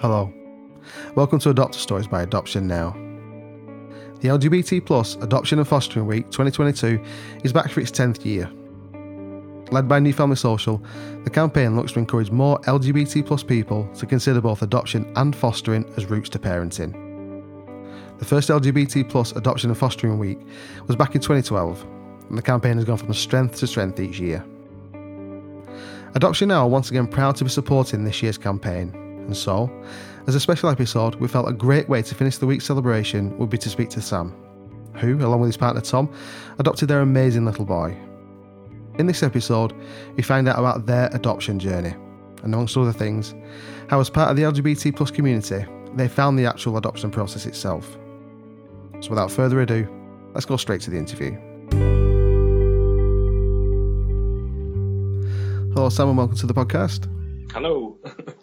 Hello. Welcome to Adopter Stories by Adoption Now. The LGBT Plus Adoption and Fostering Week 2022 is back for its 10th year. Led by New Family Social, the campaign looks to encourage more LGBT plus people to consider both adoption and fostering as routes to parenting. The first LGBT plus Adoption and Fostering Week was back in 2012, and the campaign has gone from strength to strength each year. Adoption Now are once again proud to be supporting this year's campaign, and so, as a special episode, we felt a great way to finish the week's celebration would be to speak to Sam, who, along with his partner Tom, adopted their amazing little boy. In this episode, we find out about their adoption journey, and amongst other things, how as part of the LGBT plus community, they found the actual adoption process itself. So without further ado, let's go straight to the interview. Hello, Sam, and welcome to the podcast. Hello.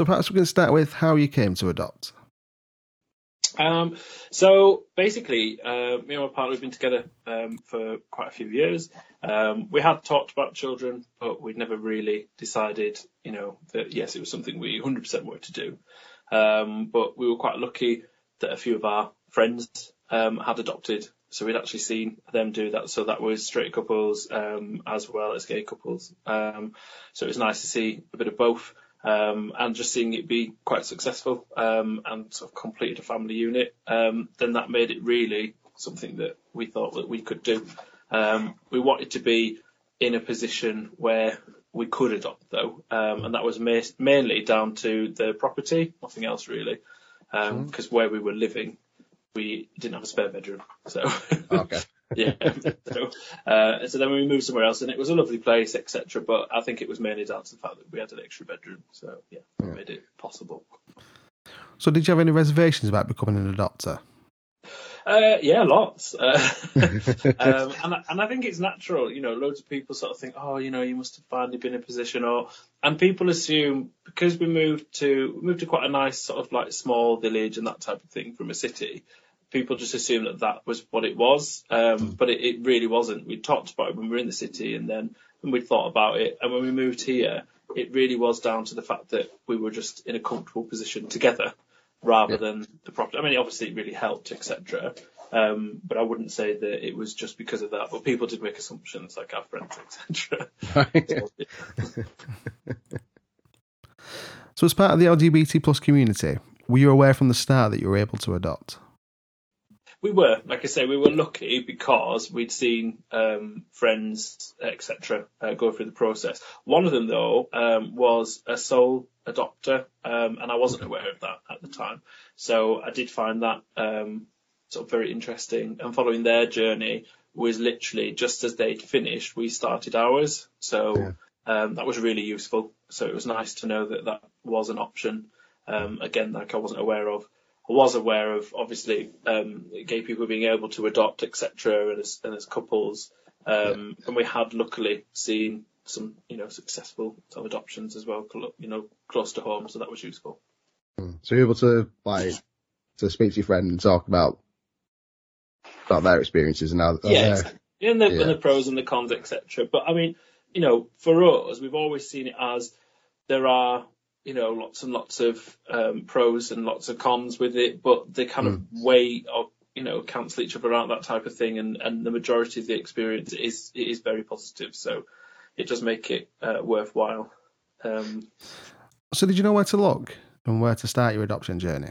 So perhaps we can start with how you came to adopt. Um, so basically, uh, me and my partner have been together um, for quite a few years. Um, we had talked about children, but we'd never really decided, you know, that yes, it was something we 100% wanted to do. Um, but we were quite lucky that a few of our friends um, had adopted, so we'd actually seen them do that. So that was straight couples um, as well as gay couples. so it was nice to see a bit of both um, and just seeing it be quite successful um, and sort of completed a family unit, um, then that made it really something that we thought that we could do. Um, we wanted to be in a position where we could adopt though, um, and that was ma- mainly down to the property, nothing else really, because um, mm. where we were living, we didn't have a spare bedroom, so. okay. yeah. so, uh, so then we moved somewhere else, and it was a lovely place, etc. But I think it was mainly down to the fact that we had an extra bedroom. So yeah, yeah. made it possible. So did you have any reservations about becoming an adopter? Uh, yeah, lots. Uh, um, and, I, and I think it's natural. You know, loads of people sort of think, oh, you know, you must have finally been in a position, or and people assume because we moved to we moved to quite a nice sort of like small village and that type of thing from a city people just assumed that that was what it was, um, hmm. but it, it, really wasn't. We talked about it when we were in the city, and then when we thought about it, and when we moved here, it really was down to the fact that we were just in a comfortable position together, rather yeah. than the property. I mean, obviously it really helped, etc. Um, but I wouldn't say that it was just because of that. But people did make assumptions, like our friends, etc. so, as part of the LGBT plus community, were you aware from the start that you were able to adopt? We were, like I say, we were lucky because we'd seen um, friends, etc., uh, go through the process. One of them, though, um, was a sole adopter, um, and I wasn't aware of that at the time. So I did find that um, sort of very interesting. And following their journey was literally just as they'd finished, we started ours. So yeah. Um, that was really useful. So it was nice to know that that was an option. Um, again, like I wasn't aware of was aware of obviously um, gay people being able to adopt, etc., and as, and as couples. Um, yeah. And we had luckily seen some, you know, successful sort of adoptions as well, you know, close to home, so that was useful. Hmm. So you're able to like to speak to your friend and talk about about their experiences and how. Yeah, exactly. and, the, yeah. and the pros and the cons, etc. But I mean, you know, for us, we've always seen it as there are you know, lots and lots of um, pros and lots of cons with it, but they kind mm. of weigh or you know cancel each other out that type of thing, and and the majority of the experience is it is very positive, so it does make it uh, worthwhile. Um, so, did you know where to look and where to start your adoption journey?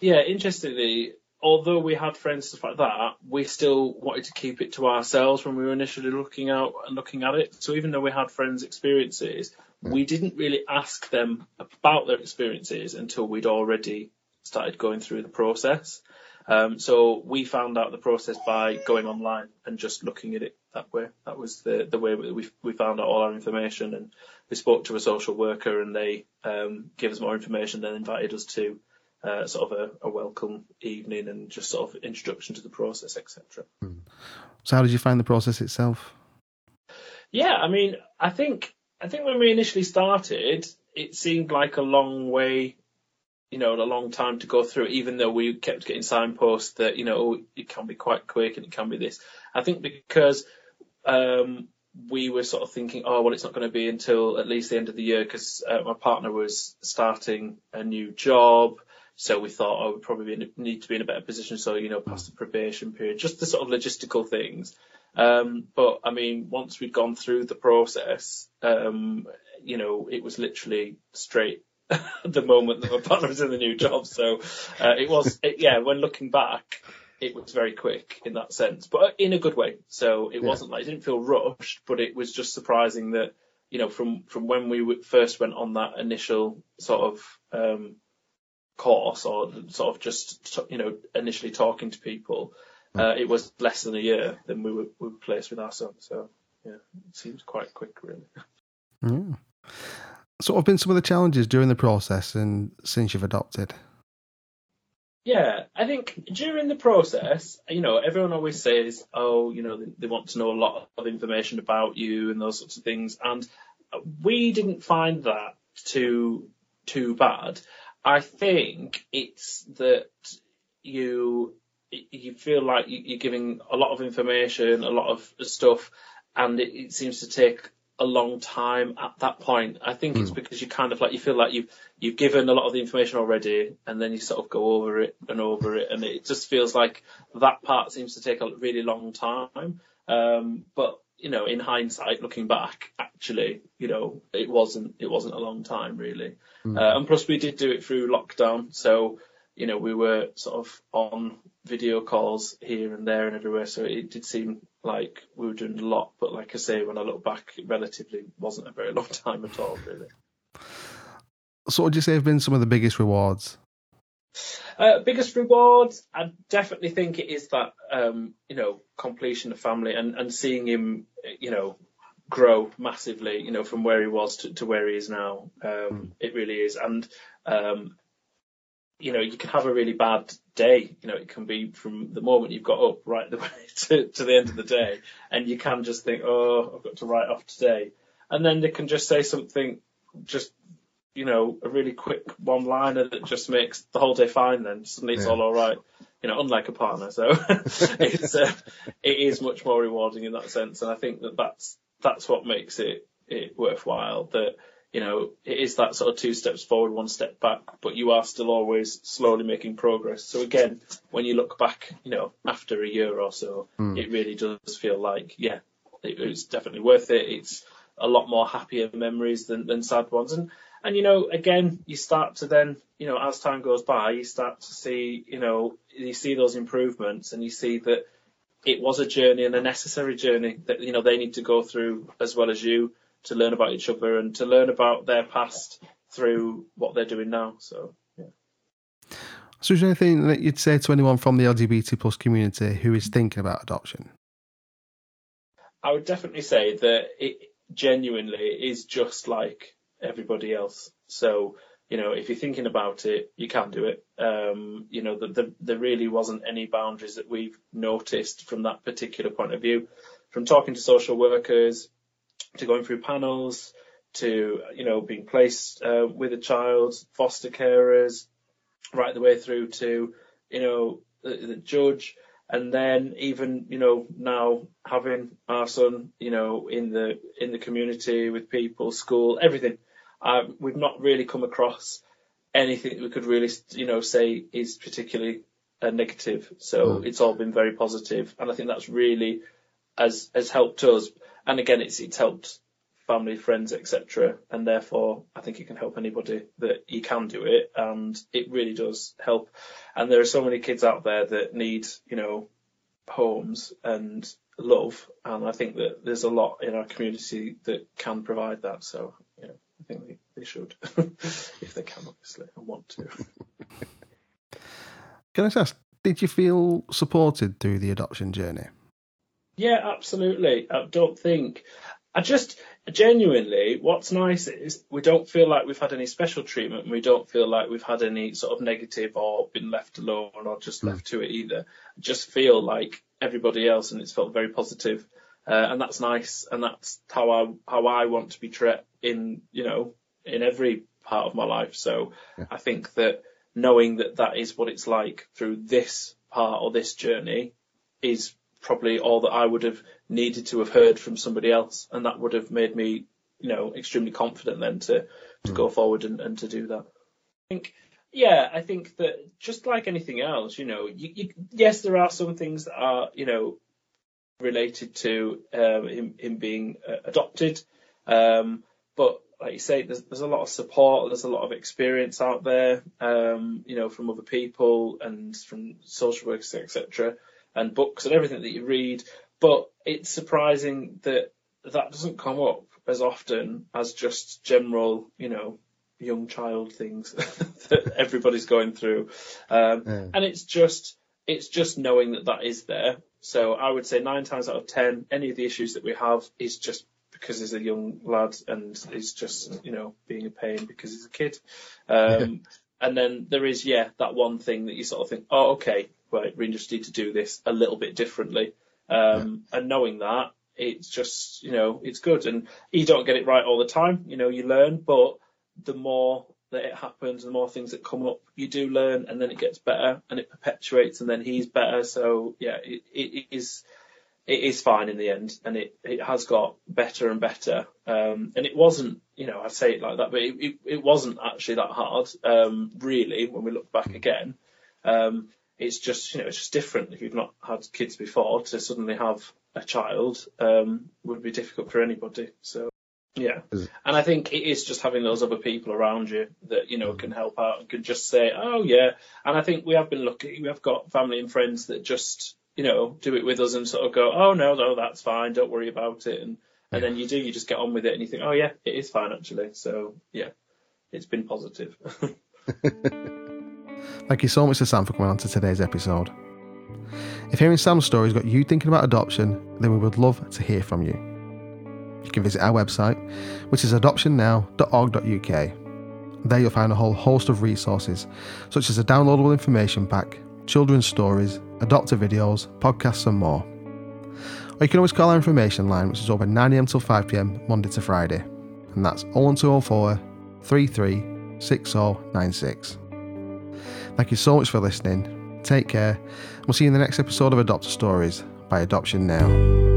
Yeah, interestingly, although we had friends stuff like that, we still wanted to keep it to ourselves when we were initially looking out and looking at it. So even though we had friends' experiences, we didn't really ask them about their experiences until we'd already started going through the process. Um, so we found out the process by going online and just looking at it that way. That was the the way we we found out all our information, and we spoke to a social worker, and they um, gave us more information, then invited us to uh, sort of a, a, welcome evening and just sort of introduction to the process, etc. Hmm. So, how did you find the process itself? Yeah, I mean, I think I think when we initially started, it seemed like a long way, you know, a long time to go through. Even though we kept getting signposts that you know it can be quite quick and it can be this. I think because um, we were sort of thinking, oh well, it's not going to be until at least the end of the year because uh, my partner was starting a new job. So we thought, oh, we probably in, need to be in a better position. So, you know, past the probation period, just the sort of logistical things. Um, but I mean, once we'd gone through the process, um, you know, it was literally straight the moment that my partner was in the new job. So uh, it was, it, yeah, when looking back, it was very quick in that sense, but in a good way. So it yeah. wasn't like, it didn't feel rushed, but it was just surprising that, you know, from, from when we first went on that initial sort of, um, course or sort of just, you know, initially talking to people, uh, it was less than a year than we were, we were placed with our son. So yeah, it seems quite quick really. Yeah. So what have been some of the challenges during the process and since you've adopted? Yeah, I think during the process, you know, everyone always says, oh, you know, they, they, want to know a lot of information about you and those sorts of things. And we didn't find that too, too bad. I think it's that you, you feel like you're giving a lot of information, a lot of stuff, and it, it seems to take a long time at that point. I think mm. it's hmm. because you kind of like you feel like you've you've given a lot of the information already, and then you sort of go over it and over it, and it just feels like that part seems to take a really long time. Um, but you know, in hindsight, looking back, actually, you know, it wasn't it wasn't a long time really. Mm. Uh, and plus, we did do it through lockdown, so you know, we were sort of on video calls here and there and everywhere, so it did seem like we were doing a lot. But like I say, when I look back, it relatively wasn't a very long time at all, really. So, what would you say have been some of the biggest rewards? Uh, biggest rewards, I definitely think it is that um, you know completion of family and and seeing him, you know, grow massively, you know, from where he was to, to where he is now. Um, mm. It really is, and um, you know, you can have a really bad day. You know, it can be from the moment you've got up right the way to, to the end of the day. And you can just think, oh, I've got to write off today. And then they can just say something, just, you know, a really quick one liner that just makes the whole day fine then. Suddenly it's yeah. all alright. You know, unlike a partner. So it's, uh, it is much more rewarding in that sense. And I think that that's, that's what makes it, it worthwhile that, you know, it is that sort of two steps forward, one step back, but you are still always slowly making progress. So again, when you look back, you know, after a year or so, mm. it really does feel like, yeah, it, it's definitely worth it. It's a lot more happier memories than, than sad ones. And, and, you know, again, you start to then, you know, as time goes by, you start to see, you know, you see those improvements and you see that it was a journey and a necessary journey that, you know, they need to go through as well as you to learn about each other and to learn about their past through what they're doing now. So, yeah. So, is there anything that you'd say to anyone from the LGBT plus community who is thinking about adoption? I would definitely say that it genuinely is just like everybody else. So, you know, if you're thinking about it, you can do it. Um, you know, the, the, there really wasn't any boundaries that we've noticed from that particular point of view. From talking to social workers, to going through panels, to you know being placed uh, with a child, foster carers, right the way through to you know the, the, judge, and then even you know now having our son you know in the in the community with people, school, everything. Uh, we've not really come across anything that we could really you know say is particularly a negative. So mm. it's all been very positive, and I think that's really has has helped us and again, it's it's helped family, friends, etc. And therefore, I think it can help anybody that you can do it, and it really does help. And there are so many kids out there that need, you know, homes and love, and I think that there's a lot in our community that can provide that. So, you know, I think they, should, if they can, obviously, and want to. Can I ask, did you feel supported through the adoption journey? Yeah, absolutely. I don't think. I just genuinely, what's nice is we don't feel like we've had any special treatment. And we don't feel like we've had any sort of negative or been left alone or just left to it either. I just feel like everybody else, and it's felt very positive. Uh, and that's nice, and that's how I how I want to be treated in you know in every part of my life. So yeah. I think that knowing that that is what it's like through this part or this journey is probably all that I would have needed to have heard from somebody else, and that would have made me, you know, extremely confident then to to mm. go forward and, and to do that. I think, yeah, I think that just like anything else, you know, you, you, yes, there are some things that are, you know, related to um, him, him being uh, adopted, um, but like you say, there's, there's a lot of support, there's a lot of experience out there, um, you know, from other people and from social workers, etc and books and everything that you read. But it's surprising that that doesn't come up as often as just general, you know, young child things that everybody's going through. Um. And it's just, it's just knowing that that is there. So I would say nine times out of ten, any of the issues that we have is just because he's a young lad and he's just, you know, being a pain because he's a kid. Um, and then there is, yeah, that one thing that you sort of think, oh, okay, right, we just need to do this a little bit differently. Um, yeah. and knowing that, it's just, you know, it's good. And you don't get it right all the time, you know, you learn, but the more that it happens, the more things that come up, you do learn and then it gets better and it perpetuates and then he's better. So yeah, it, it is, it is fine in the end and it, it has got better and better. Um, and it wasn't, you know, I say it like that, but it, it, it wasn't actually that hard, um, really, when we look back again. Um, it's just you know it's just different if you've not had kids before to suddenly have a child um, would be difficult for anybody. So yeah, and I think it is just having those other people around you that you know can help out and can just say, oh yeah. And I think we have been lucky. We have got family and friends that just you know do it with us and sort of go, oh no, no, that's fine. Don't worry about it. And and then you do, you just get on with it and you think, oh yeah, it is fine actually. So yeah, it's been positive. Thank you so much to Sam for coming on to today's episode. If hearing Sam's story has got you thinking about adoption, then we would love to hear from you. You can visit our website, which is adoptionnow.org.uk. There you'll find a whole host of resources, such as a downloadable information pack, children's stories, adopter videos, podcasts, and more. Or you can always call our information line, which is open 9am till 5pm, Monday to Friday, and that's 01204 33 6096. Thank you so much for listening. Take care. We'll see you in the next episode of Adopter Stories by Adoption Now.